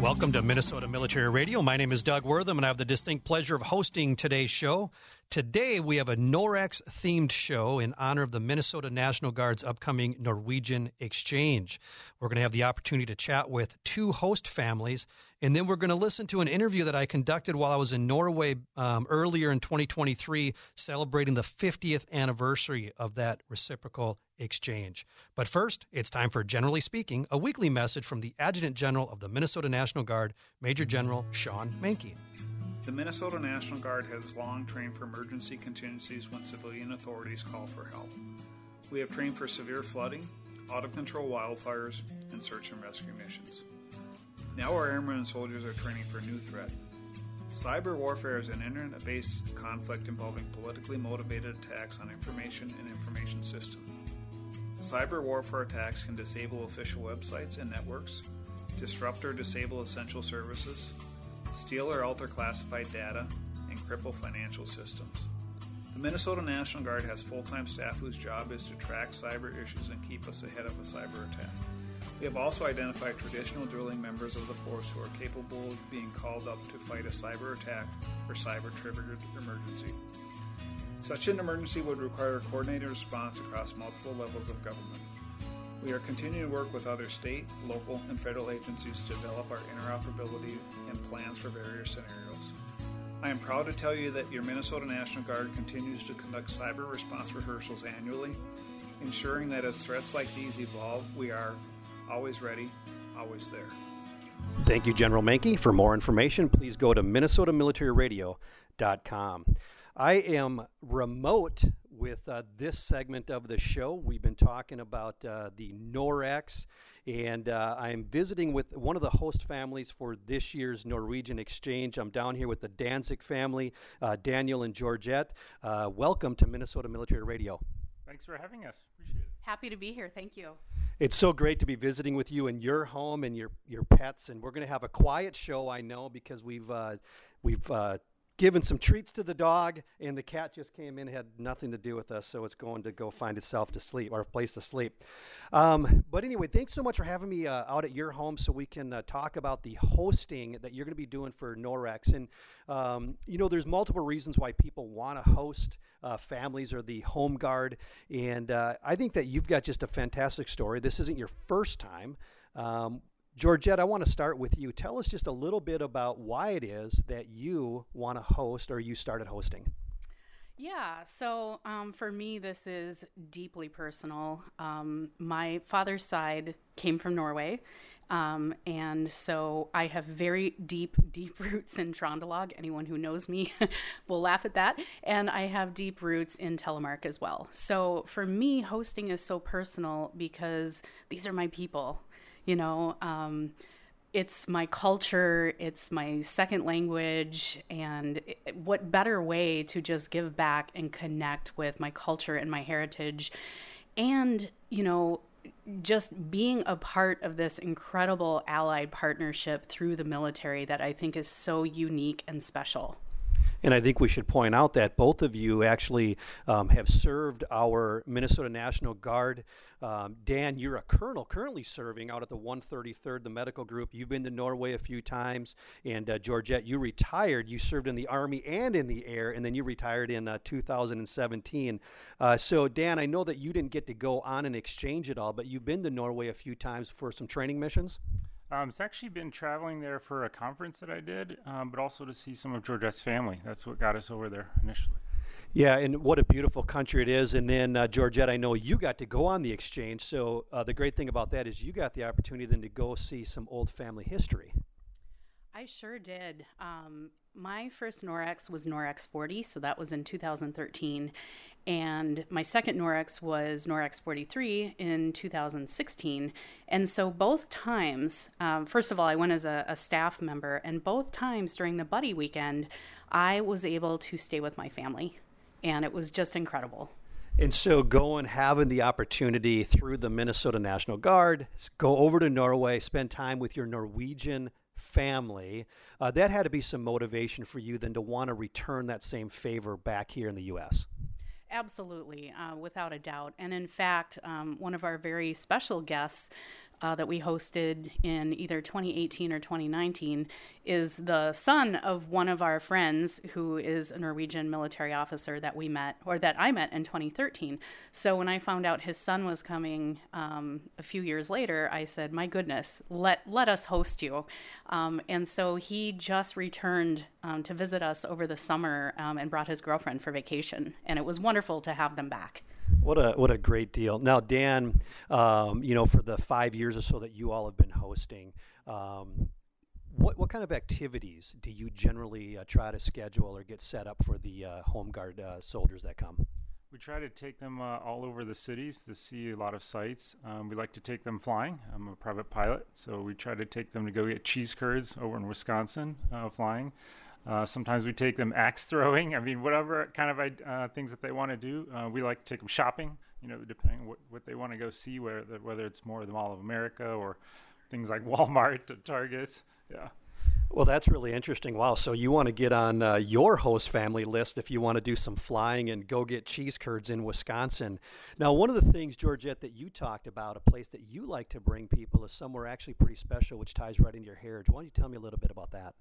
Welcome to Minnesota Military Radio. My name is Doug Wortham, and I have the distinct pleasure of hosting today's show. Today, we have a NOREX themed show in honor of the Minnesota National Guard's upcoming Norwegian Exchange. We're going to have the opportunity to chat with two host families, and then we're going to listen to an interview that I conducted while I was in Norway um, earlier in 2023, celebrating the 50th anniversary of that reciprocal exchange. But first, it's time for Generally Speaking, a weekly message from the Adjutant General of the Minnesota National Guard, Major General Shawn Manke. The Minnesota National Guard has long trained for emergency contingencies when civilian authorities call for help. We have trained for severe flooding, out of control wildfires, and search and rescue missions. Now our airmen and soldiers are training for a new threat. Cyber warfare is an internet based conflict involving politically motivated attacks on information and information systems. Cyber warfare attacks can disable official websites and networks, disrupt or disable essential services, steal or alter classified data, and cripple financial systems. The Minnesota National Guard has full time staff whose job is to track cyber issues and keep us ahead of a cyber attack. We have also identified traditional drilling members of the force who are capable of being called up to fight a cyber attack or cyber triggered emergency. Such an emergency would require a coordinated response across multiple levels of government. We are continuing to work with other state, local, and federal agencies to develop our interoperability and plans for various scenarios. I am proud to tell you that your Minnesota National Guard continues to conduct cyber response rehearsals annually, ensuring that as threats like these evolve, we are always ready, always there. Thank you, General Manke. For more information, please go to minnesotamilitaryradio.com. I am remote with uh, this segment of the show. We've been talking about uh, the NOREX, and uh, I'm visiting with one of the host families for this year's Norwegian Exchange. I'm down here with the Danzig family, uh, Daniel and Georgette. Uh, welcome to Minnesota Military Radio. Thanks for having us. Appreciate it. Happy to be here. Thank you. It's so great to be visiting with you in your home and your your pets, and we're going to have a quiet show. I know because we've uh, we've given some treats to the dog, and the cat just came in, had nothing to do with us, so it's going to go find itself to sleep or a place to sleep. Um, but anyway, thanks so much for having me uh, out at your home so we can uh, talk about the hosting that you're going to be doing for NOREX. And, um, you know, there's multiple reasons why people want to host uh, families or the home guard. And uh, I think that you've got just a fantastic story. This isn't your first time. Um, Georgette, I want to start with you. Tell us just a little bit about why it is that you want to host or you started hosting. Yeah, so um, for me, this is deeply personal. Um, my father's side came from Norway, um, and so I have very deep, deep roots in Trondelag. Anyone who knows me will laugh at that. And I have deep roots in Telemark as well. So for me, hosting is so personal because these are my people you know um, it's my culture it's my second language and it, what better way to just give back and connect with my culture and my heritage and you know just being a part of this incredible allied partnership through the military that I think is so unique and special. And I think we should point out that both of you actually um, have served our Minnesota National Guard. Um, Dan, you're a colonel currently serving out at the 133rd, the medical group. You've been to Norway a few times. And uh, Georgette, you retired. You served in the Army and in the air, and then you retired in uh, 2017. Uh, so, Dan, I know that you didn't get to go on an exchange at all, but you've been to Norway a few times for some training missions? Um, it's actually been traveling there for a conference that I did, um, but also to see some of Georgette's family. That's what got us over there initially. Yeah, and what a beautiful country it is. And then, uh, Georgette, I know you got to go on the exchange. So uh, the great thing about that is you got the opportunity then to go see some old family history. I sure did. Um, my first NOREX was NOREX 40, so that was in 2013. And my second NOREX was NOREX 43 in 2016. And so both times, um, first of all, I went as a, a staff member, and both times during the buddy weekend, I was able to stay with my family. And it was just incredible. And so, going, having the opportunity through the Minnesota National Guard, go over to Norway, spend time with your Norwegian family, uh, that had to be some motivation for you then to want to return that same favor back here in the U.S. Absolutely, uh, without a doubt. And in fact, um, one of our very special guests uh, that we hosted in either 2018 or 2019 is the son of one of our friends who is a Norwegian military officer that we met or that I met in 2013. So when I found out his son was coming um, a few years later, I said, "My goodness, let let us host you." Um, and so he just returned um, to visit us over the summer um, and brought his girlfriend for vacation, and it was wonderful to have them back. What a what a great deal. Now, Dan, um, you know, for the five years or so that you all have been hosting, um, what what kind of activities do you generally uh, try to schedule or get set up for the uh, home guard uh, soldiers that come? We try to take them uh, all over the cities to see a lot of sites. Um, we like to take them flying. I'm a private pilot, so we try to take them to go get cheese curds over in Wisconsin uh, flying. Uh, sometimes we take them axe throwing. I mean, whatever kind of uh, things that they want to do. Uh, we like to take them shopping. You know, depending on what, what they want to go see, whether whether it's more the Mall of America or things like Walmart, or Target. Yeah. Well, that's really interesting. Wow. So you want to get on uh, your host family list if you want to do some flying and go get cheese curds in Wisconsin. Now, one of the things, Georgette, that you talked about, a place that you like to bring people, is somewhere actually pretty special, which ties right into your heritage. Why don't you tell me a little bit about that?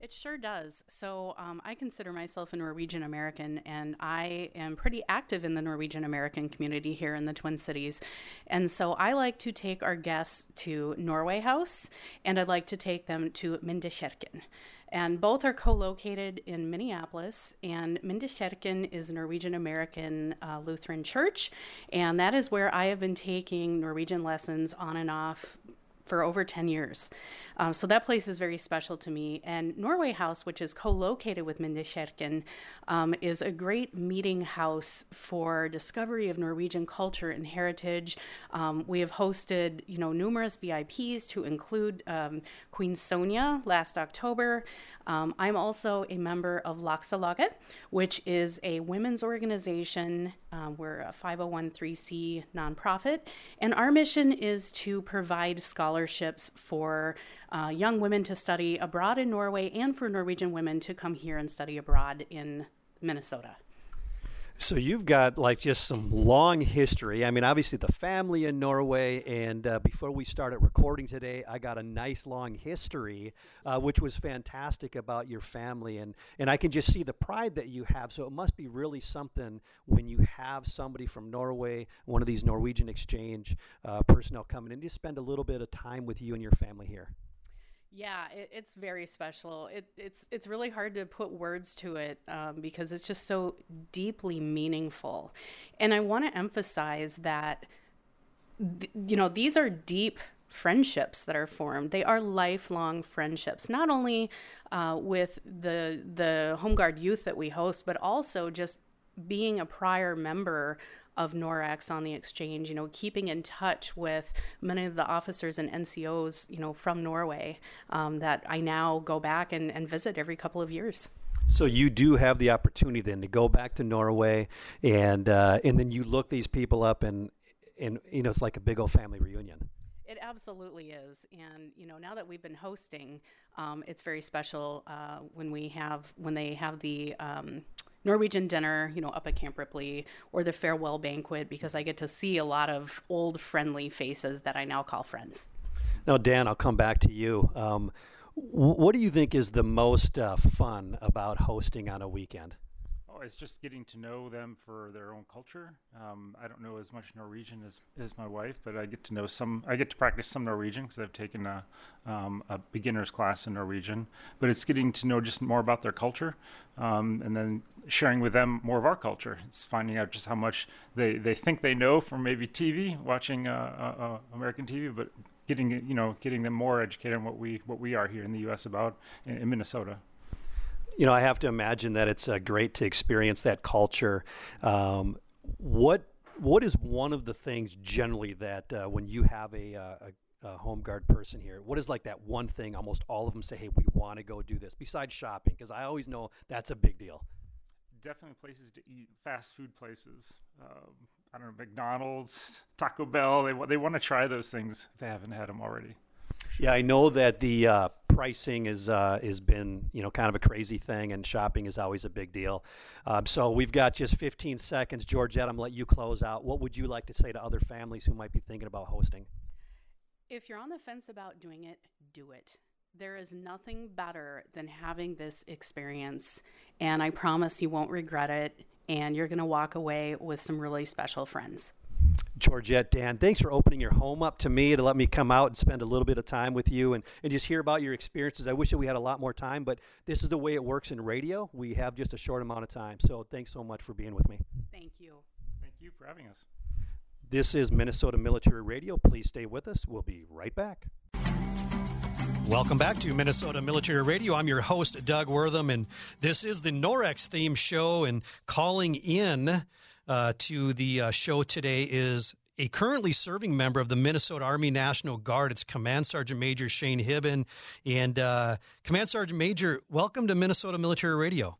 It sure does. So, um, I consider myself a Norwegian American, and I am pretty active in the Norwegian American community here in the Twin Cities. And so, I like to take our guests to Norway House, and I'd like to take them to Mindekirken. And both are co located in Minneapolis. And Mindekirken is a Norwegian American uh, Lutheran church. And that is where I have been taking Norwegian lessons on and off for over 10 years. Um, so that place is very special to me. And Norway House, which is co located with Mindekirken, um, is a great meeting house for discovery of Norwegian culture and heritage. Um, we have hosted you know, numerous VIPs to include um, Queen Sonja last October. Um, I'm also a member of Lakselaget, which is a women's organization. Um, we're a 501c nonprofit, and our mission is to provide scholarships for uh, young women to study abroad in Norway and for Norwegian women to come here and study abroad in Minnesota. So you've got like just some long history. I mean, obviously the family in Norway, and uh, before we started recording today, I got a nice long history, uh, which was fantastic about your family, and and I can just see the pride that you have. So it must be really something when you have somebody from Norway, one of these Norwegian exchange uh, personnel coming in to spend a little bit of time with you and your family here. Yeah, it, it's very special. It, it's it's really hard to put words to it um, because it's just so deeply meaningful, and I want to emphasize that th- you know these are deep friendships that are formed. They are lifelong friendships, not only uh, with the the Home Guard youth that we host, but also just being a prior member of NOREX on the exchange, you know, keeping in touch with many of the officers and NCOs, you know, from Norway um, that I now go back and, and visit every couple of years. So you do have the opportunity then to go back to Norway, and uh, and then you look these people up, and and you know it's like a big old family reunion. Absolutely is, and you know now that we've been hosting, um, it's very special uh, when we have when they have the um, Norwegian dinner, you know, up at Camp Ripley, or the farewell banquet, because I get to see a lot of old friendly faces that I now call friends. Now, Dan, I'll come back to you. Um, what do you think is the most uh, fun about hosting on a weekend? It's just getting to know them for their own culture. Um, I don't know as much Norwegian as, as my wife, but I get to know some. I get to practice some Norwegian because I've taken a, um, a beginner's class in Norwegian. But it's getting to know just more about their culture, um, and then sharing with them more of our culture. It's finding out just how much they, they think they know from maybe TV, watching uh, uh, uh, American TV, but getting you know getting them more educated on what we what we are here in the U.S. about in, in Minnesota you know, I have to imagine that it's uh, great to experience that culture. Um, what what is one of the things generally that uh, when you have a, uh, a, a, home guard person here, what is like that one thing almost all of them say, hey, we want to go do this besides shopping? Because I always know that's a big deal. Definitely places to eat, fast food places. Um, I don't know, McDonald's, Taco Bell. They, they want to try those things if they haven't had them already. Yeah, I know that the uh, pricing is uh, has been you know kind of a crazy thing, and shopping is always a big deal. Um, so we've got just 15 seconds, Georgette. I'm gonna let you close out. What would you like to say to other families who might be thinking about hosting? If you're on the fence about doing it, do it. There is nothing better than having this experience, and I promise you won't regret it, and you're going to walk away with some really special friends. Georgette, Dan, thanks for opening your home up to me to let me come out and spend a little bit of time with you and, and just hear about your experiences. I wish that we had a lot more time, but this is the way it works in radio. We have just a short amount of time. So thanks so much for being with me. Thank you. Thank you for having us. This is Minnesota Military Radio. Please stay with us. We'll be right back. Welcome back to Minnesota Military Radio. I'm your host, Doug Wortham, and this is the NOREX theme show. And calling in uh, to the uh, show today is a currently serving member of the Minnesota Army National Guard. It's Command Sergeant Major Shane Hibben. And uh, Command Sergeant Major, welcome to Minnesota Military Radio.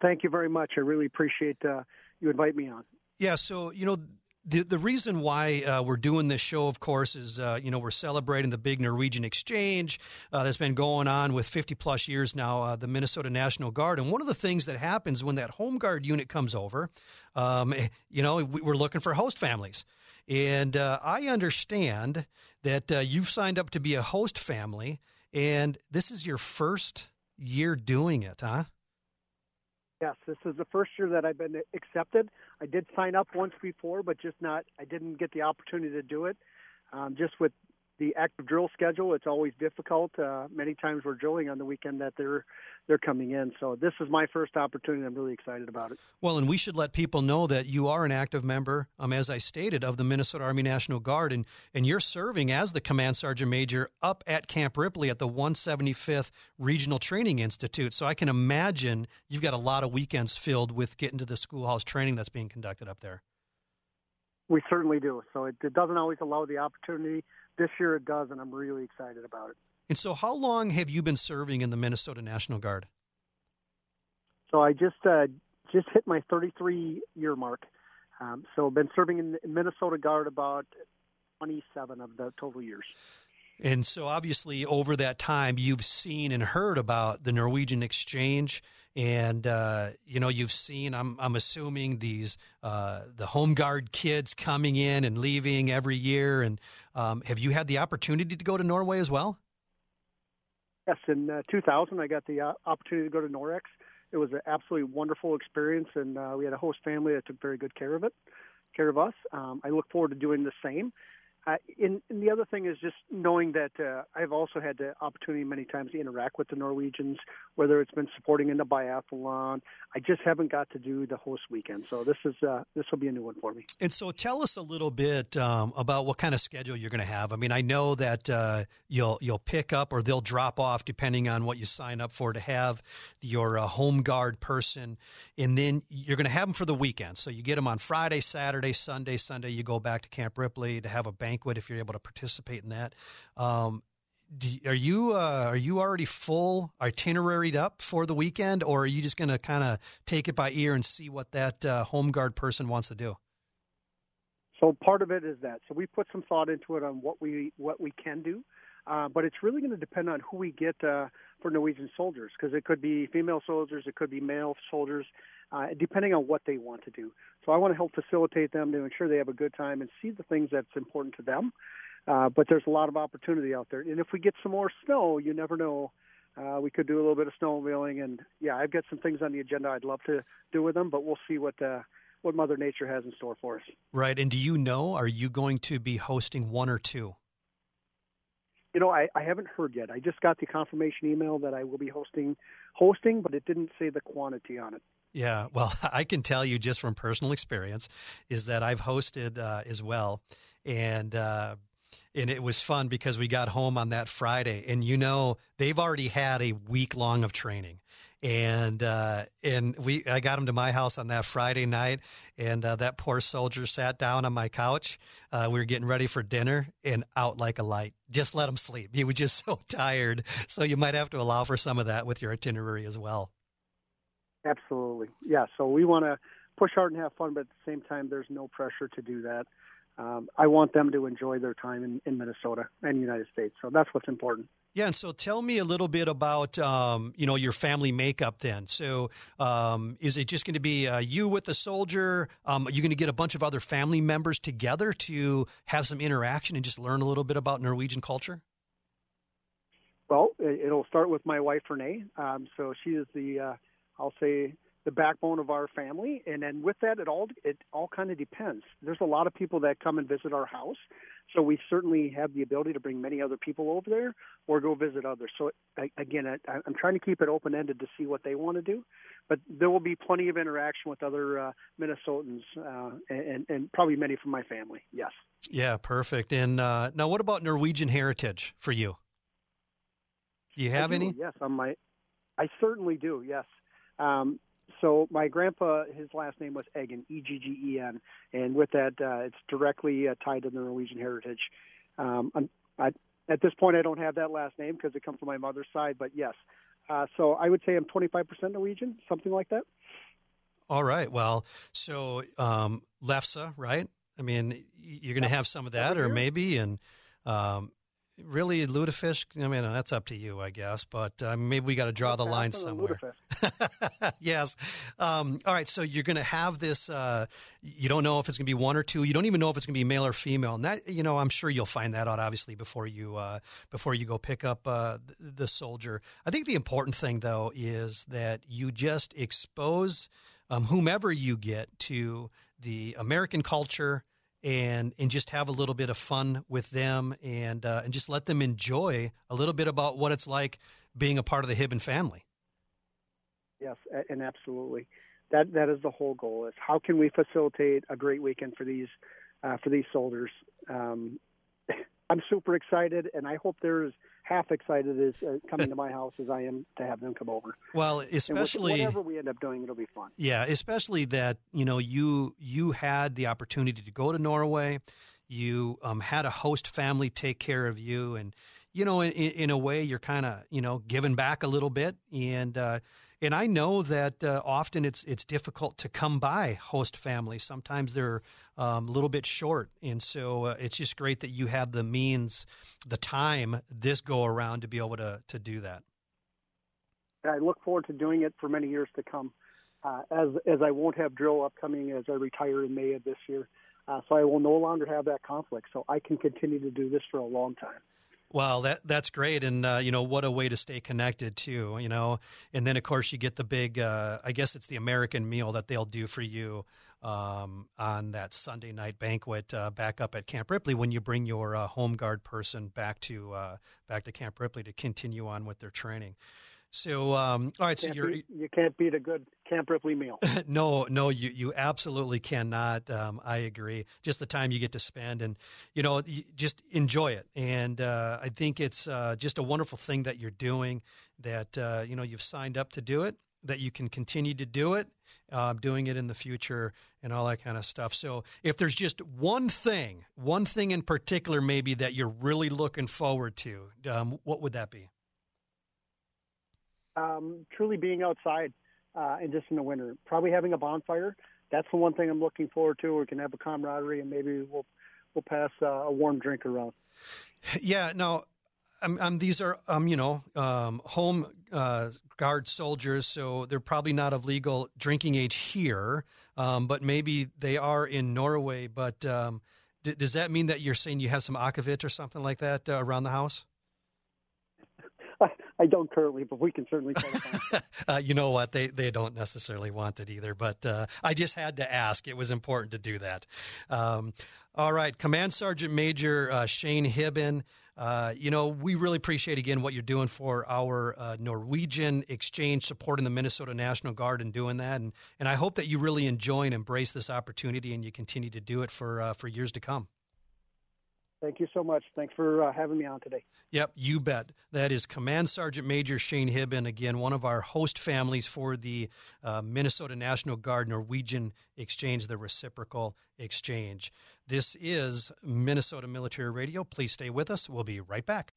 Thank you very much. I really appreciate uh, you invite me on. Yeah, so, you know, the the reason why uh, we're doing this show, of course, is uh, you know we're celebrating the big Norwegian exchange uh, that's been going on with 50 plus years now, uh, the Minnesota National Guard. And one of the things that happens when that home guard unit comes over, um, you know, we're looking for host families. And uh, I understand that uh, you've signed up to be a host family, and this is your first year doing it, huh? Yes, this is the first year that I've been accepted. I did sign up once before, but just not. I didn't get the opportunity to do it. Um, just with the active drill schedule, it's always difficult. Uh, many times we're drilling on the weekend that they're they're coming in. So this is my first opportunity. I'm really excited about it. Well, and we should let people know that you are an active member, um, as I stated, of the Minnesota Army National Guard, and and you're serving as the command sergeant major up at Camp Ripley at the 175th Regional Training Institute. So I can imagine you've got a lot of weekends filled with getting to the schoolhouse training that's being conducted up there. We certainly do. So it, it doesn't always allow the opportunity this year it does, and I'm really excited about it. And so, how long have you been serving in the Minnesota National Guard? So I just uh, just hit my 33 year mark. Um, so I've been serving in the Minnesota Guard about 27 of the total years. And so, obviously, over that time, you've seen and heard about the Norwegian exchange, and uh, you know you've seen. I'm I'm assuming these uh, the home guard kids coming in and leaving every year. And um, have you had the opportunity to go to Norway as well? Yes, in uh, 2000, I got the uh, opportunity to go to NOREX. It was an absolutely wonderful experience, and uh, we had a host family that took very good care of it, care of us. Um, I look forward to doing the same. Uh, and, and, the other thing is just knowing that uh, I've also had the opportunity many times to interact with the Norwegians, whether it's been supporting in the biathlon. I just haven't got to do the host weekend, so this is uh, this will be a new one for me. And so, tell us a little bit um, about what kind of schedule you're going to have. I mean, I know that uh, you'll you'll pick up or they'll drop off depending on what you sign up for to have your uh, home guard person, and then you're going to have them for the weekend. So you get them on Friday, Saturday, Sunday. Sunday you go back to Camp Ripley to have a banquet if you're able to participate in that. Um, do, are you uh, are you already full itineraried up for the weekend, or are you just going to kind of take it by ear and see what that uh, home guard person wants to do? So part of it is that. So we put some thought into it on what we what we can do, uh, but it's really going to depend on who we get uh, for Norwegian soldiers because it could be female soldiers, it could be male soldiers, uh, depending on what they want to do. So I want to help facilitate them to ensure they have a good time and see the things that's important to them. Uh, but there's a lot of opportunity out there, and if we get some more snow, you never know. Uh, we could do a little bit of snowmobiling, and yeah, I've got some things on the agenda I'd love to do with them, but we'll see what uh, what Mother Nature has in store for us. Right, and do you know? Are you going to be hosting one or two? You know, I, I haven't heard yet. I just got the confirmation email that I will be hosting hosting, but it didn't say the quantity on it. Yeah, well, I can tell you just from personal experience is that I've hosted uh, as well, and uh, and it was fun because we got home on that Friday, and you know they've already had a week long of training, and uh, and we I got him to my house on that Friday night, and uh, that poor soldier sat down on my couch. Uh, we were getting ready for dinner, and out like a light. Just let him sleep. He was just so tired. So you might have to allow for some of that with your itinerary as well. Absolutely, yeah. So we want to push hard and have fun, but at the same time, there's no pressure to do that. Um, I want them to enjoy their time in, in Minnesota and the United States. So that's what's important. Yeah, and so tell me a little bit about um, you know your family makeup. Then, so um, is it just going to be uh, you with the soldier? Um, are you going to get a bunch of other family members together to have some interaction and just learn a little bit about Norwegian culture? Well, it'll start with my wife Renee. Um, so she is the uh, I'll say the backbone of our family. And then with that it all it all kind of depends. There's a lot of people that come and visit our house. So we certainly have the ability to bring many other people over there or go visit others. So again I, i'm trying to keep it open ended to see what they want to do. But there will be plenty of interaction with other uh, minnesotans uh, and, and probably many from my family. Yes. Yeah perfect. And uh, now what about norwegian heritage for you? Do you have do, any? yes on my i certainly do yes. Um, so my grandpa, his last name was Eggen, E-G-G-E-N, and with that, uh, it's directly uh, tied to the Norwegian heritage. Um, I'm, I, at this point, I don't have that last name because it comes from my mother's side, but yes. Uh, so I would say I'm 25% Norwegian, something like that. All right. Well, so um, Lefse, right? I mean, you're going to have some of that, or maybe, and um, really lutefisk i mean that's up to you i guess but uh, maybe we got to draw the line somewhere. Yes. Um, all right so you're going to have this uh, you don't know if it's going to be one or two. You don't even know if it's going to be male or female and that you know i'm sure you'll find that out obviously before you uh, before you go pick up uh, the, the soldier. I think the important thing though is that you just expose um, whomever you get to the american culture and and just have a little bit of fun with them and uh, and just let them enjoy a little bit about what it's like being a part of the Hibben family. Yes, and absolutely, that that is the whole goal: is how can we facilitate a great weekend for these uh, for these soldiers. Um, I'm super excited, and I hope they're as half excited as uh, coming to my house as I am to have them come over. Well, especially whatever we end up doing, it'll be fun. Yeah, especially that you know you you had the opportunity to go to Norway, you um, had a host family take care of you, and you know in, in a way you're kind of you know giving back a little bit, and uh, and I know that uh, often it's it's difficult to come by host families. Sometimes they're um, a little bit short, and so uh, it's just great that you have the means, the time this go around to be able to to do that. I look forward to doing it for many years to come. Uh, as as I won't have drill upcoming as I retire in May of this year, uh, so I will no longer have that conflict. So I can continue to do this for a long time. Well, that that's great, and uh, you know what a way to stay connected too. You know, and then of course you get the big. Uh, I guess it's the American meal that they'll do for you um, on that Sunday night banquet uh, back up at Camp Ripley when you bring your uh, home guard person back to uh, back to Camp Ripley to continue on with their training. So, um, all right. So you're beat, you can't beat a good Camp Ripley meal. no, no, you you absolutely cannot. Um, I agree. Just the time you get to spend, and you know, you just enjoy it. And uh, I think it's uh, just a wonderful thing that you're doing. That uh, you know you've signed up to do it. That you can continue to do it, uh, doing it in the future, and all that kind of stuff. So, if there's just one thing, one thing in particular, maybe that you're really looking forward to, um, what would that be? um, truly being outside uh, and just in the winter. Probably having a bonfire. That's the one thing I'm looking forward to. We can have a camaraderie and maybe we'll we'll pass uh, a warm drink around. Yeah. Now, these are um, you know um, home uh, guard soldiers, so they're probably not of legal drinking age here, um, but maybe they are in Norway. But um, d- does that mean that you're saying you have some akavit or something like that uh, around the house? I don't currently, but we can certainly uh, you know what? They they don't necessarily want it either, but uh, I just had to ask. It was important to do that. Um, all right, Command Sergeant Major uh, Shane Hibben. Uh, you know, we really appreciate again what you're doing for our uh, Norwegian exchange, supporting the Minnesota National Guard and doing that. And, and I hope that you really enjoy and embrace this opportunity and you continue to do it for, uh, for years to come. Thank you so much. Thanks for uh, having me on today. Yep, you bet. That is Command Sergeant Major Shane Hibben, again, one of our host families for the uh, Minnesota National Guard Norwegian Exchange, the reciprocal exchange. This is Minnesota Military Radio. Please stay with us. We'll be right back.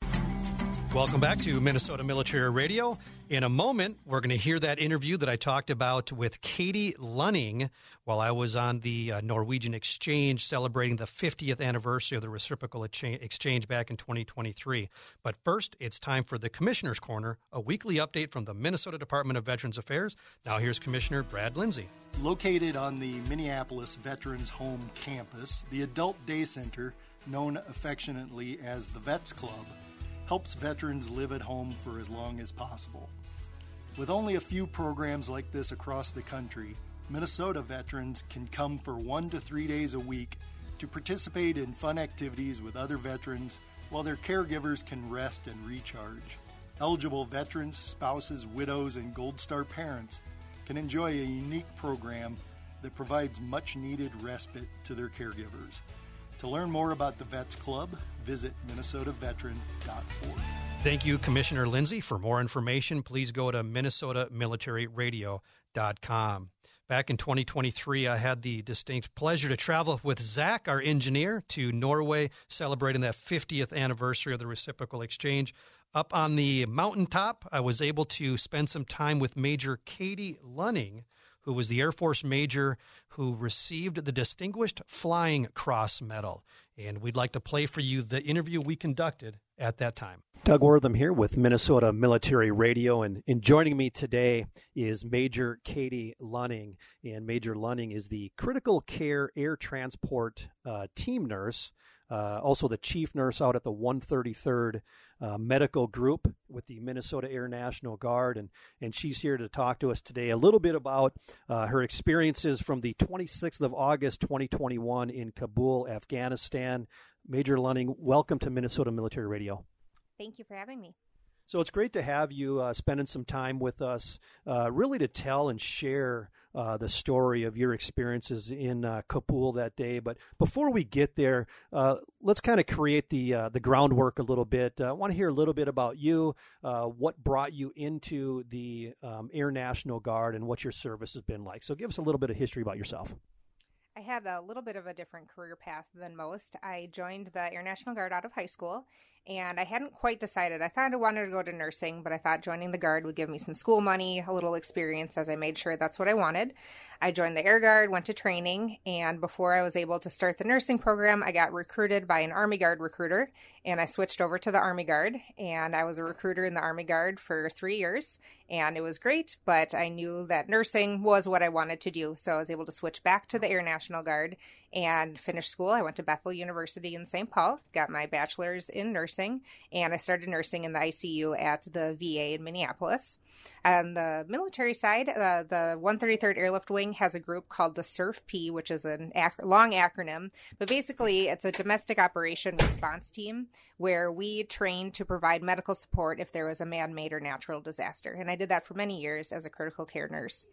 Welcome back to Minnesota Military Radio. In a moment, we're going to hear that interview that I talked about with Katie Lunning while I was on the uh, Norwegian Exchange celebrating the 50th anniversary of the reciprocal exchange back in 2023. But first, it's time for the Commissioner's Corner, a weekly update from the Minnesota Department of Veterans Affairs. Now, here's Commissioner Brad Lindsay. Located on the Minneapolis Veterans Home campus, the Adult Day Center, known affectionately as the Vets Club, helps veterans live at home for as long as possible. With only a few programs like this across the country, Minnesota veterans can come for one to three days a week to participate in fun activities with other veterans while their caregivers can rest and recharge. Eligible veterans, spouses, widows, and Gold Star parents can enjoy a unique program that provides much needed respite to their caregivers. To learn more about the Vets Club, visit minnesotaveteran.org. Thank you, Commissioner Lindsay. For more information, please go to minnesotamilitaryradio.com. Back in 2023, I had the distinct pleasure to travel with Zach, our engineer, to Norway, celebrating that 50th anniversary of the reciprocal exchange. Up on the mountaintop, I was able to spend some time with Major Katie Lunning, who was the Air Force major who received the Distinguished Flying Cross Medal. And we'd like to play for you the interview we conducted at that time. Doug Wortham here with Minnesota Military Radio, and, and joining me today is Major Katie Lunning. And Major Lunning is the Critical Care Air Transport uh, Team Nurse, uh, also the Chief Nurse out at the 133rd uh, medical group with the Minnesota Air National Guard, and and she's here to talk to us today a little bit about uh, her experiences from the 26th of August 2021 in Kabul, Afghanistan. Major Lunning, welcome to Minnesota Military Radio. Thank you for having me. So it's great to have you uh, spending some time with us, uh, really to tell and share uh, the story of your experiences in uh, Kabul that day. But before we get there, uh, let's kind of create the uh, the groundwork a little bit. I want to hear a little bit about you, what brought you into the um, Air National Guard, and what your service has been like. So give us a little bit of history about yourself. I had a little bit of a different career path than most. I joined the Air National Guard out of high school and I hadn't quite decided. I thought I wanted to go to nursing, but I thought joining the Guard would give me some school money, a little experience as I made sure that's what I wanted. I joined the Air Guard, went to training, and before I was able to start the nursing program, I got recruited by an Army Guard recruiter, and I switched over to the Army Guard, and I was a recruiter in the Army Guard for three years, and it was great, but I knew that nursing was what I wanted to do, so I was able to switch back to the Air National Guard and finished school. I went to Bethel University in St. Paul, got my bachelor's in nursing, and I started nursing in the ICU at the VA in Minneapolis. On the military side, uh, the 133rd Airlift Wing has a group called the CERFP, which is a ac- long acronym, but basically it's a domestic operation response team where we train to provide medical support if there was a man-made or natural disaster. And I did that for many years as a critical care nurse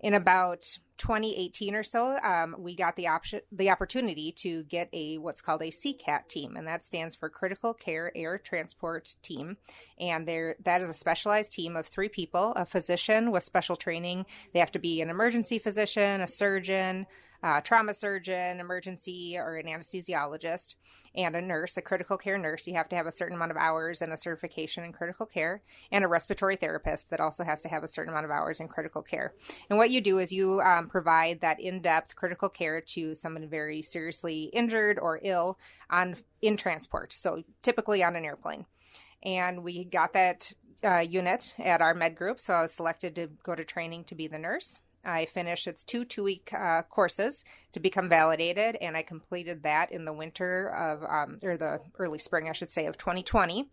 in about 2018 or so, um, we got the option, the opportunity to get a what's called a CCAT team, and that stands for Critical Care Air Transport Team. And there, that is a specialized team of three people: a physician with special training. They have to be an emergency physician, a surgeon, uh, trauma surgeon, emergency, or an anesthesiologist, and a nurse, a critical care nurse. You have to have a certain amount of hours and a certification in critical care, and a respiratory therapist that also has to have a certain amount of hours in critical care. And what you do is you um, provide that in-depth critical care to someone very seriously injured or ill on in transport. So typically on an airplane. And we got that uh, unit at our med group, so I was selected to go to training to be the nurse. I finished its two two week uh, courses to become validated, and I completed that in the winter of, um, or the early spring, I should say, of 2020.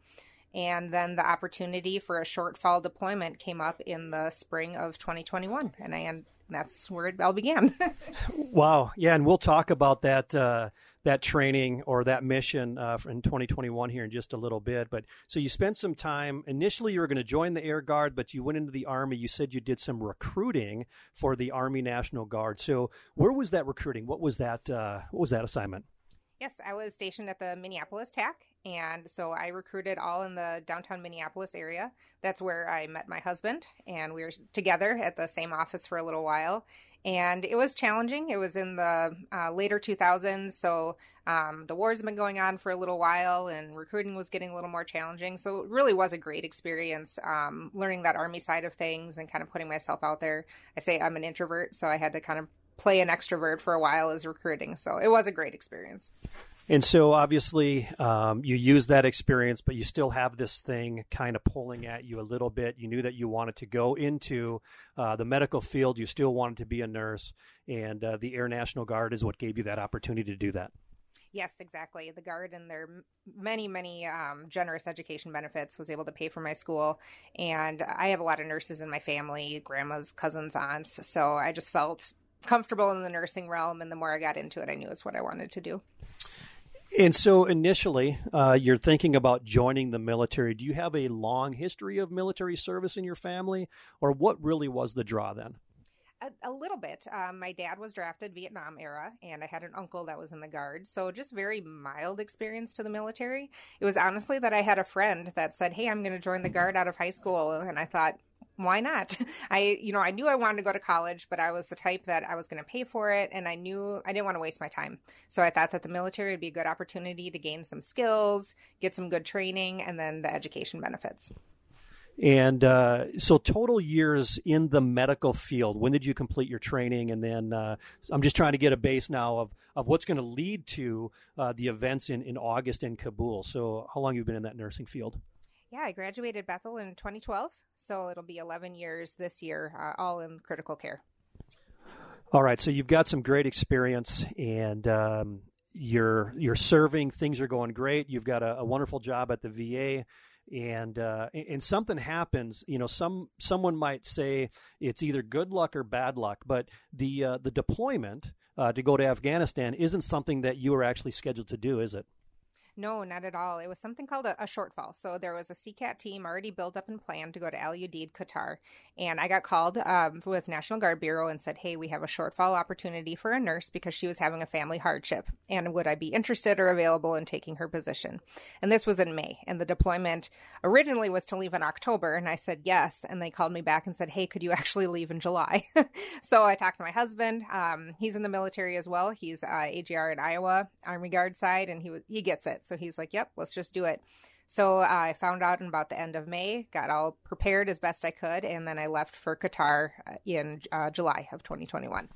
And then the opportunity for a short fall deployment came up in the spring of 2021, and I and that's where it all began. wow, yeah, and we'll talk about that. Uh, that training or that mission uh, in 2021 here in just a little bit. But so you spent some time. Initially, you were going to join the Air Guard, but you went into the Army. You said you did some recruiting for the Army National Guard. So where was that recruiting? What was that? Uh, what was that assignment? Yes, I was stationed at the Minneapolis TAC, And so I recruited all in the downtown Minneapolis area. That's where I met my husband, and we were together at the same office for a little while. And it was challenging. It was in the uh, later 2000s, so um, the wars been going on for a little while, and recruiting was getting a little more challenging. So it really was a great experience um, learning that Army side of things and kind of putting myself out there. I say I'm an introvert, so I had to kind of play an extrovert for a while as recruiting. So it was a great experience. And so, obviously, um, you use that experience, but you still have this thing kind of pulling at you a little bit. You knew that you wanted to go into uh, the medical field. You still wanted to be a nurse, and uh, the Air National Guard is what gave you that opportunity to do that. Yes, exactly. The Guard and their many, many um, generous education benefits was able to pay for my school. And I have a lot of nurses in my family, grandmas, cousins, aunts. So I just felt comfortable in the nursing realm. And the more I got into it, I knew it's what I wanted to do. And so initially, uh, you're thinking about joining the military. Do you have a long history of military service in your family, or what really was the draw then? A, a little bit. Um, my dad was drafted Vietnam era, and I had an uncle that was in the guard. So just very mild experience to the military. It was honestly that I had a friend that said, "Hey, I'm going to join the guard out of high school," and I thought, why not? I, you know, I knew I wanted to go to college, but I was the type that I was going to pay for it, and I knew I didn't want to waste my time. So I thought that the military would be a good opportunity to gain some skills, get some good training, and then the education benefits. And uh, so, total years in the medical field. When did you complete your training? And then uh, I'm just trying to get a base now of, of what's going to lead to uh, the events in, in August in Kabul. So, how long have you been in that nursing field? Yeah, I graduated Bethel in 2012, so it'll be 11 years this year, uh, all in critical care. All right, so you've got some great experience, and um, you're you're serving. Things are going great. You've got a, a wonderful job at the VA, and uh, and something happens. You know, some someone might say it's either good luck or bad luck, but the uh, the deployment uh, to go to Afghanistan isn't something that you are actually scheduled to do, is it? No, not at all. It was something called a, a, shortfall. So there was a CCAT team already built up and planned to go to Al Udeid, Qatar. And I got called um, with National Guard Bureau and said, hey, we have a shortfall opportunity for a nurse because she was having a family hardship. And would I be interested or available in taking her position? And this was in May. And the deployment originally was to leave in October. And I said yes. And they called me back and said, hey, could you actually leave in July? so I talked to my husband. Um, he's in the military as well. He's uh, AGR in Iowa, Army Guard side, and he, he gets it. So he's like, yep, let's just do it. So uh, I found out in about the end of May, got all prepared as best I could, and then I left for Qatar uh, in uh, July of 2021.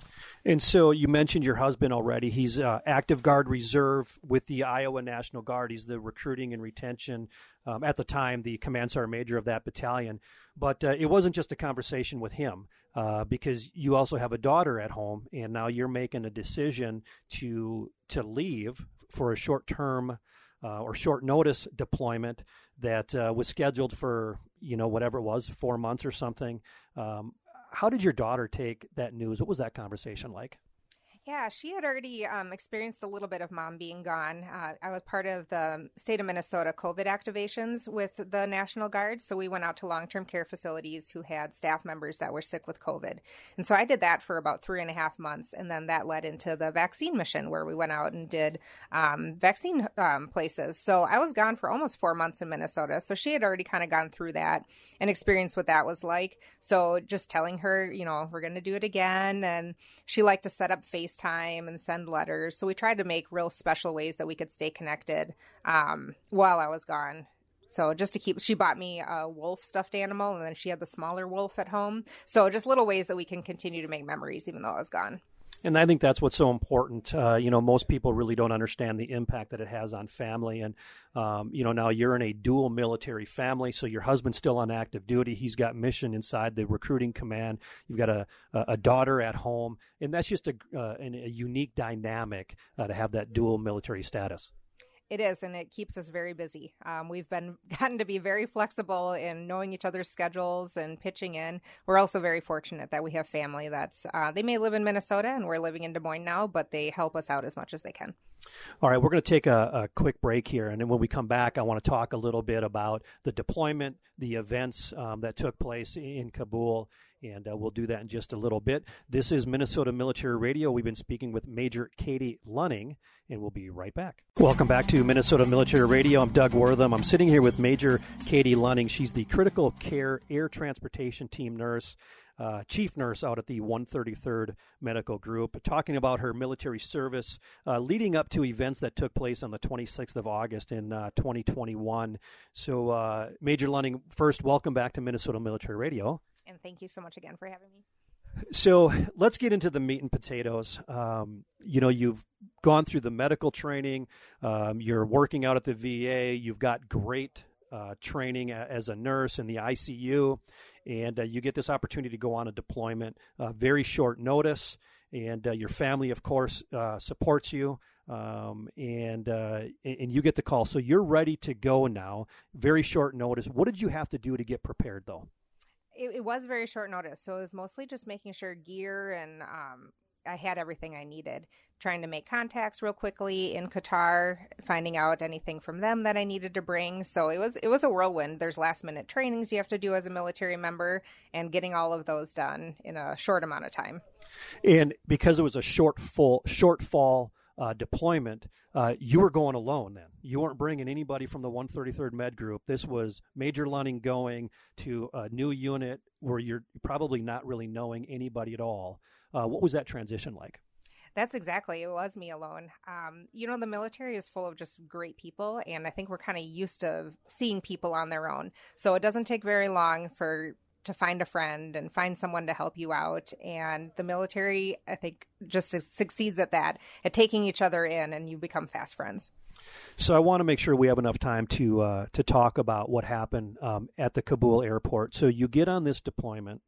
And so you mentioned your husband already. He's uh, active guard reserve with the Iowa National Guard. He's the recruiting and retention, um, at the time, the command sergeant major of that battalion. But uh, it wasn't just a conversation with him. Uh, because you also have a daughter at home, and now you're making a decision to to leave for a short term uh, or short notice deployment that uh, was scheduled for you know whatever it was four months or something. Um, how did your daughter take that news? What was that conversation like? Yeah, she had already um, experienced a little bit of mom being gone. Uh, I was part of the state of Minnesota COVID activations with the National Guard. So we went out to long term care facilities who had staff members that were sick with COVID. And so I did that for about three and a half months. And then that led into the vaccine mission where we went out and did um, vaccine um, places. So I was gone for almost four months in Minnesota. So she had already kind of gone through that and experienced what that was like. So just telling her, you know, we're going to do it again. And she liked to set up face FaceTime and send letters. So we tried to make real special ways that we could stay connected um, while I was gone. So just to keep, she bought me a wolf stuffed animal, and then she had the smaller wolf at home. So just little ways that we can continue to make memories, even though I was gone. And I think that's what's so important. Uh, you know, most people really don't understand the impact that it has on family. And, um, you know, now you're in a dual military family, so your husband's still on active duty. He's got mission inside the recruiting command. You've got a, a daughter at home. And that's just a, uh, a unique dynamic uh, to have that dual military status. It is, and it keeps us very busy. Um, we've been gotten to be very flexible in knowing each other's schedules and pitching in. We're also very fortunate that we have family that's uh, they may live in Minnesota and we're living in Des Moines now, but they help us out as much as they can. All right, we're going to take a, a, quick break here, and then when we come back, I want to talk a little bit about the deployment, the events um, that took place in Kabul, and uh, we'll do that in just a little bit. This is Minnesota Military Radio. We've been speaking with Major Katie Lunning, and we'll be right back. Welcome back to Minnesota Military Radio. I'm Doug Wortham. I'm sitting here with Major Katie Lunning. She's the Critical Care Air Transportation Team Nurse uh, chief nurse out at the 133rd Medical Group, talking about her military service uh, leading up to events that took place on the 26th of August in uh, 2021. So, uh, Major Lunning, first, welcome back to Minnesota Military Radio. And thank you so much again for having me. So let's get into the meat and potatoes. Um, you know, you've gone through the medical training, um, you're working out at the VA, you've got great uh, training as a nurse in the ICU, and uh, you get this opportunity to go on a deployment, uh, very short notice, and uh, your family, of course, uh, supports you. Um, and uh, and you get the call, so you're ready to go now. Very short notice. What did you have to do to get prepared, though? It, it was very short notice, so it was mostly just making sure gear and um, I had everything I needed. Trying to make contacts real quickly in Qatar, finding out anything from them that I needed to bring. So it was it was a whirlwind. There's last minute trainings you have to do as a military member, and getting all of those done in a short amount of time. And because it was a short full shortfall uh, deployment, uh, you were going alone then. You weren't bringing anybody from the 133rd Med Group. This was Major Lunning going to a new unit where you're probably not really knowing anybody at all. Uh, what was that transition like? That's exactly. It was me alone. Um, you know, the military is full of just great people, and I think we're kind of used to seeing people on their own. So it doesn't take very long for to find a friend and find someone to help you out. And the military, I think, just succeeds at that, at taking each other in, and you become fast friends. So I want to make sure we have enough time to uh, to talk about what happened um, at the Kabul airport. So you get on this deployment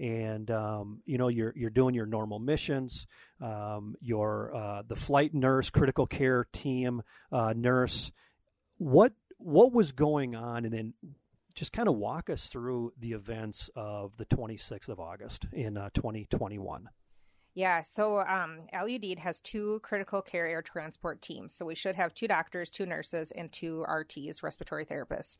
and um, you know you're you're doing your normal missions. Um, your uh, the flight nurse, critical care team uh, nurse. What what was going on, and then just kind of walk us through the events of the 26th of August in uh, 2021. Yeah, so um, LUD has two critical care air transport teams. So we should have two doctors, two nurses, and two RTs, respiratory therapists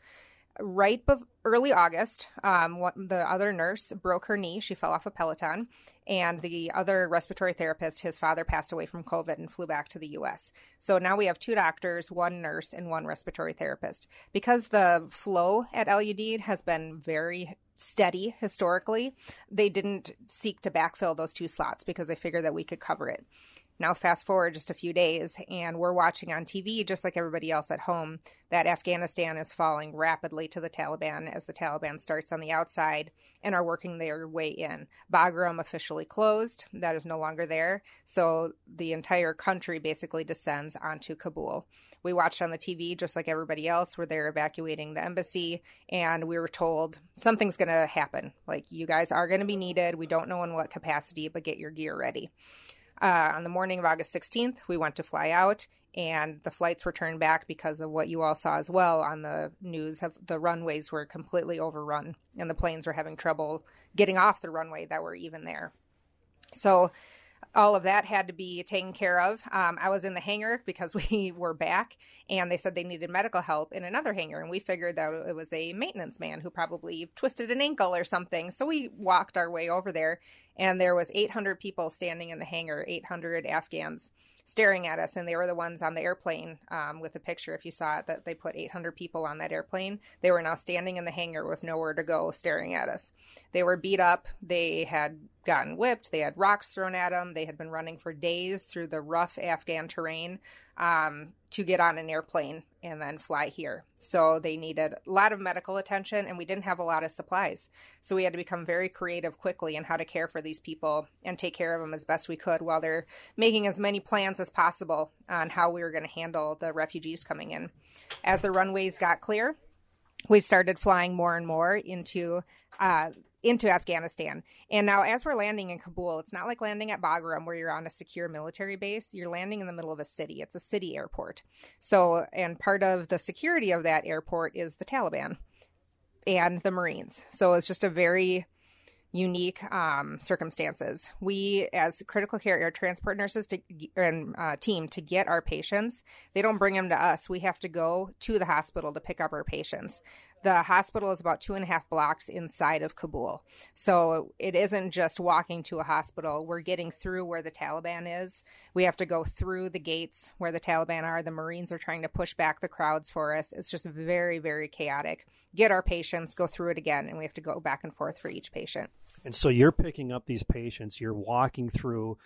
right be- early August, um, what, the other nurse broke her knee. She fell off a Peloton. And the other respiratory therapist, his father passed away from COVID and flew back to the US. So now we have two doctors, one nurse, and one respiratory therapist. Because the flow at LUD has been very steady historically, they didn't seek to backfill those two slots because they figured that we could cover it. Now, fast forward just a few days, and we're watching on TV, just like everybody else at home, that Afghanistan is falling rapidly to the Taliban as the Taliban starts on the outside and are working their way in. Bagram officially closed, that is no longer there. So the entire country basically descends onto Kabul. We watched on the TV, just like everybody else, where they're evacuating the embassy, and we were told something's going to happen. Like, you guys are going to be needed. We don't know in what capacity, but get your gear ready. Uh, on the morning of August 16th, we went to fly out, and the flights were turned back because of what you all saw as well on the news. Have the runways were completely overrun, and the planes were having trouble getting off the runway that were even there. So all of that had to be taken care of. Um, I was in the hangar because we were back, and they said they needed medical help in another hangar, and we figured that it was a maintenance man who probably twisted an ankle or something. So we walked our way over there, and there was 800 people standing in the hangar, 800 Afghans staring at us, and they were the ones on the airplane um, with the picture. If you saw it, that they put 800 people on that airplane. They were now standing in the hangar with nowhere to go, staring at us. They were beat up. They had gotten whipped. They had rocks thrown at them. They had been running for days through the rough Afghan terrain um, to get on an airplane and then fly here. So they needed a lot of medical attention, and we didn't have a lot of supplies. So we had to become very creative quickly in how to care for these people and take care of them as best we could while they're making as many plans as possible on how we were going to handle the refugees coming in. As the runways got clear, we started flying more and more into uh, into Afghanistan. And now, as we're landing in Kabul, it's not like landing at Bagram where you're on a secure military base. You're landing in the middle of a city. It's a city airport. So, and part of the security of that airport is the Taliban and the Marines. So it's just a very unique um, circumstances. We, as critical care air transport nurses to, and uh, team, to get our patients, they don't bring them to us. We have to go to the hospital to pick up our patients. The hospital is about two and a half blocks inside of Kabul. So it isn't just walking to a hospital. We're getting through where the Taliban is. We have to go through the gates where the Taliban are. The Marines are trying to push back the crowds for us. It's just very, very chaotic. Get our patients, go through it again, and we have to go back and forth for each patient. And so you're picking up these patients, you're walking through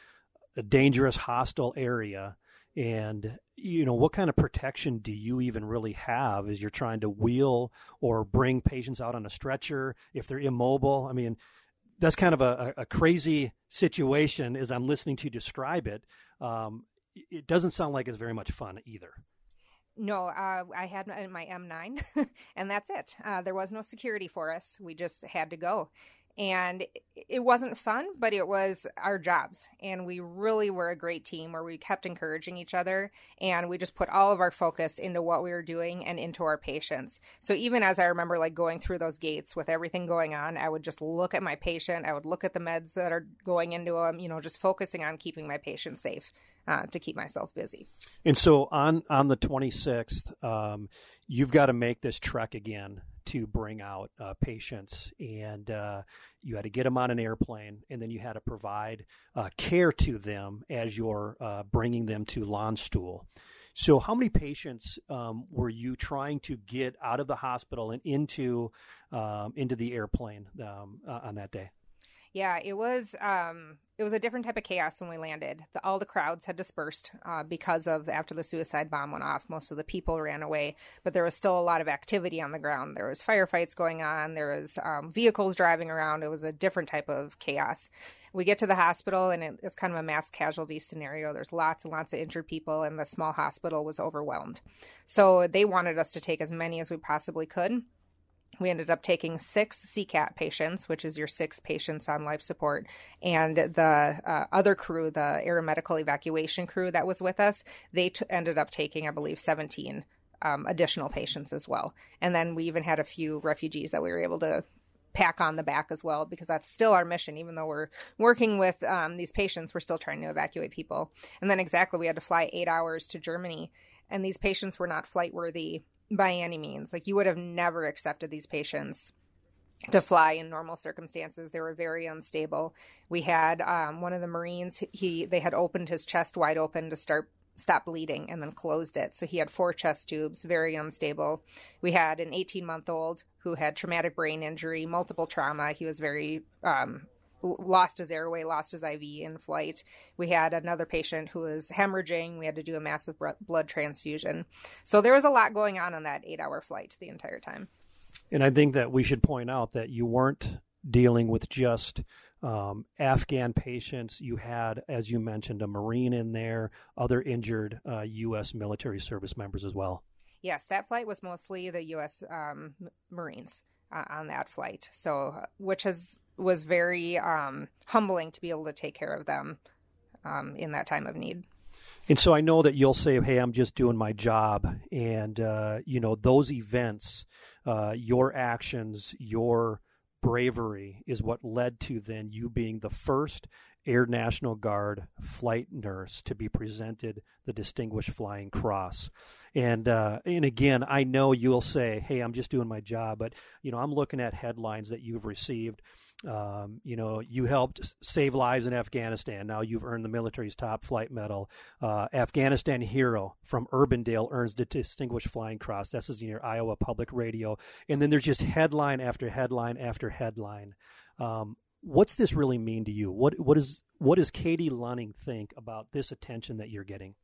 a dangerous, hostile area and you know what kind of protection do you even really have as you're trying to wheel or bring patients out on a stretcher if they're immobile i mean that's kind of a, a crazy situation as i'm listening to you describe it um, it doesn't sound like it's very much fun either no, uh, I had my M9, and that's it. Uh, there was no security for us. We just had to go and it wasn't fun but it was our jobs. And we really were a great team where we kept encouraging each other and we just put all of our focus into what we were doing and into our patients. So even as i remember like going through those gates with everything going on i would just look at my patient. I would look at the meds that are going into them you know just focusing on keeping my patient safe uh, to keep myself busy. And so on on the 26th um, you've got to make this trek again to bring out uh, patients, and uh, you had to get them on an airplane, and then you had to provide uh, care to them as you're uh, bringing them to Landstuhl. So, how many patients um, were you trying to get out of the hospital and into um, into the airplane um, uh, on that day? Yeah, it was um, it was a different type of chaos when we landed. The, all the crowds had dispersed uh, because of after the suicide bomb went off. Most of the people ran away, but there was still a lot of activity on the ground. There was firefights going on. There was um, vehicles driving around. It was a different type of chaos. We get to the hospital and it, it's kind of a mass casualty scenario. There's lots and lots of injured people, and the small hospital was overwhelmed. So they wanted us to take as many as we possibly could we ended up taking six CCAT patients, which is your six patients on life support, and the uh, other crew, the aeromedical evacuation crew that was with us, they t- ended up taking, I believe, 17 um, additional patients as well. And then we even had a few refugees that we were able to pack on the back as well because that's still our mission even though we're working with um, these patients we're still trying to evacuate people and then exactly we had to fly eight hours to germany and these patients were not flight worthy by any means. Like you would have never accepted these patients to fly in normal circumstances. They were very unstable. We had um, one of the Marines. He they had opened his chest wide open to start stop bleeding and then closed it. So he had four chest tubes, very unstable. We had an 18 month old who had traumatic brain injury, multiple trauma. He was very um, lost his airway, lost his IV in flight. We had another patient who was hemorrhaging. We had to do a massive blood transfusion. So there was a lot going on on that eight hour flight the entire time. And I think that we should point out that you weren't dealing with just um, Afghan patients. You had, as you mentioned, a Marine in there, other injured uh, U.S. military service members as well. Yes, that flight was mostly the U.S. Um, Marines uh, on that flight. So, which has was very um, humbling to be able to take care of them um, in that time of need. And so I know that you'll say, "Hey, I'm just doing my job," and uh, you know those events, uh, your actions, your bravery is what led to then you being the first Air National Guard flight nurse to be presented the Distinguished Flying Cross. And uh, and again, I know you'll say, "Hey, I'm just doing my job," but you know, I'm looking at headlines that you've received. Um, you know, you helped save lives in Afghanistan. Now you've earned the military's top flight medal. Uh, Afghanistan hero from Urbandale earns the Distinguished Flying Cross. This is your Iowa Public Radio. And then there's just headline after headline after headline. Um, what's this really mean to you? What what is what does Katie Lunning think about this attention that you're getting?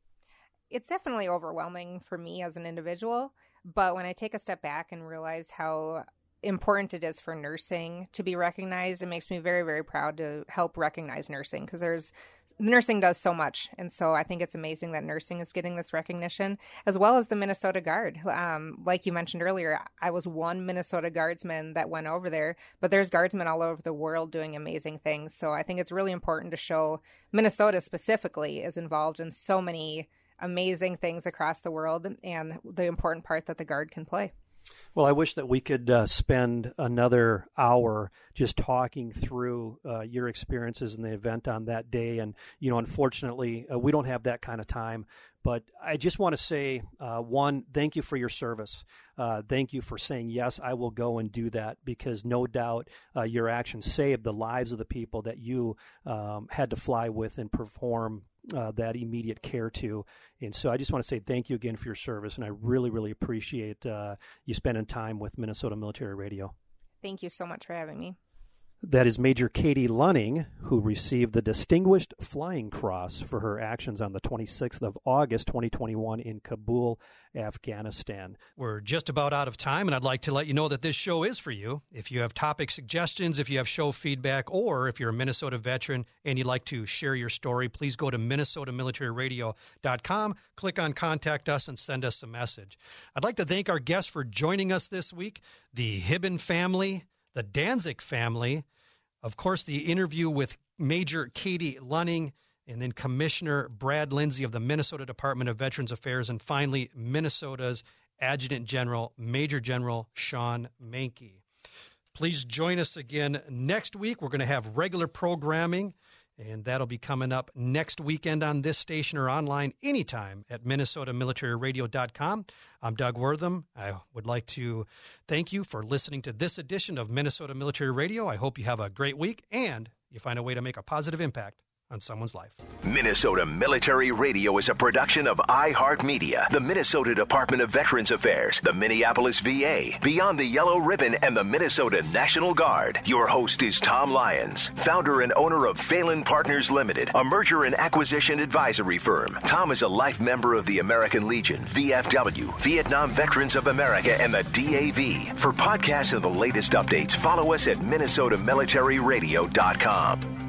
It's definitely overwhelming for me as an individual, but when I take a step back and realize how important it is for nursing to be recognized. It makes me very, very proud to help recognize nursing because there's nursing does so much. And so I think it's amazing that nursing is getting this recognition as well as the Minnesota Guard. Um, like you mentioned earlier, I was one Minnesota Guardsman that went over there, but there's guardsmen all over the world doing amazing things. So I think it's really important to show Minnesota specifically is involved in so many amazing things across the world and the important part that the Guard can play. Well, I wish that we could uh, spend another hour just talking through uh, your experiences in the event on that day. And, you know, unfortunately, uh, we don't have that kind of time. But I just want to say, uh, one, thank you for your service. Uh, thank you for saying, yes, I will go and do that because no doubt uh, your actions saved the lives of the people that you um, had to fly with and perform uh, that immediate care to. And so I just want to say thank you again for your service, and I really, really appreciate uh, you spending time with Minnesota Military Radio. Thank you so much for having me. That is Major Katie Lunning, who received the Distinguished Flying Cross for her actions on the 26th of August 2021 in Kabul, Afghanistan. We're just about out of time, and I'd like to let you know that this show is for you. If you have topic suggestions, if you have show feedback, or if you're a Minnesota veteran and you'd like to share your story, please go to minnesotamilitaryradio.com, click on Contact Us, and send us a message. I'd like to thank our guests for joining us this week the Hibben family the Danzig family, of course, the interview with Major Katie Lunning, and then Commissioner Brad Lindsay of the Minnesota Department of Veterans Affairs, and finally, Minnesota's Adjutant General, Major General Shawn Manke. Please join us again next week. We're going to have regular programming. And that'll be coming up next weekend on this station or online anytime at minnesotamilitaryradio.com. I'm Doug Wortham. I would like to thank you for listening to this edition of Minnesota Military Radio. I hope you have a great week and you find a way to make a positive impact on someone's life. Minnesota Military Radio is a production of iHeartMedia, the Minnesota Department of Veterans Affairs, the Minneapolis VA, Beyond the Yellow Ribbon, and the Minnesota National Guard. Your host is Tom Lyons, founder and owner of Phelan Partners Limited, a merger and acquisition advisory firm. Tom is a life member of the American Legion, VFW, Vietnam Veterans of America, and the DAV. For podcasts and the latest updates, follow us at minnesotamilitaryradio.com.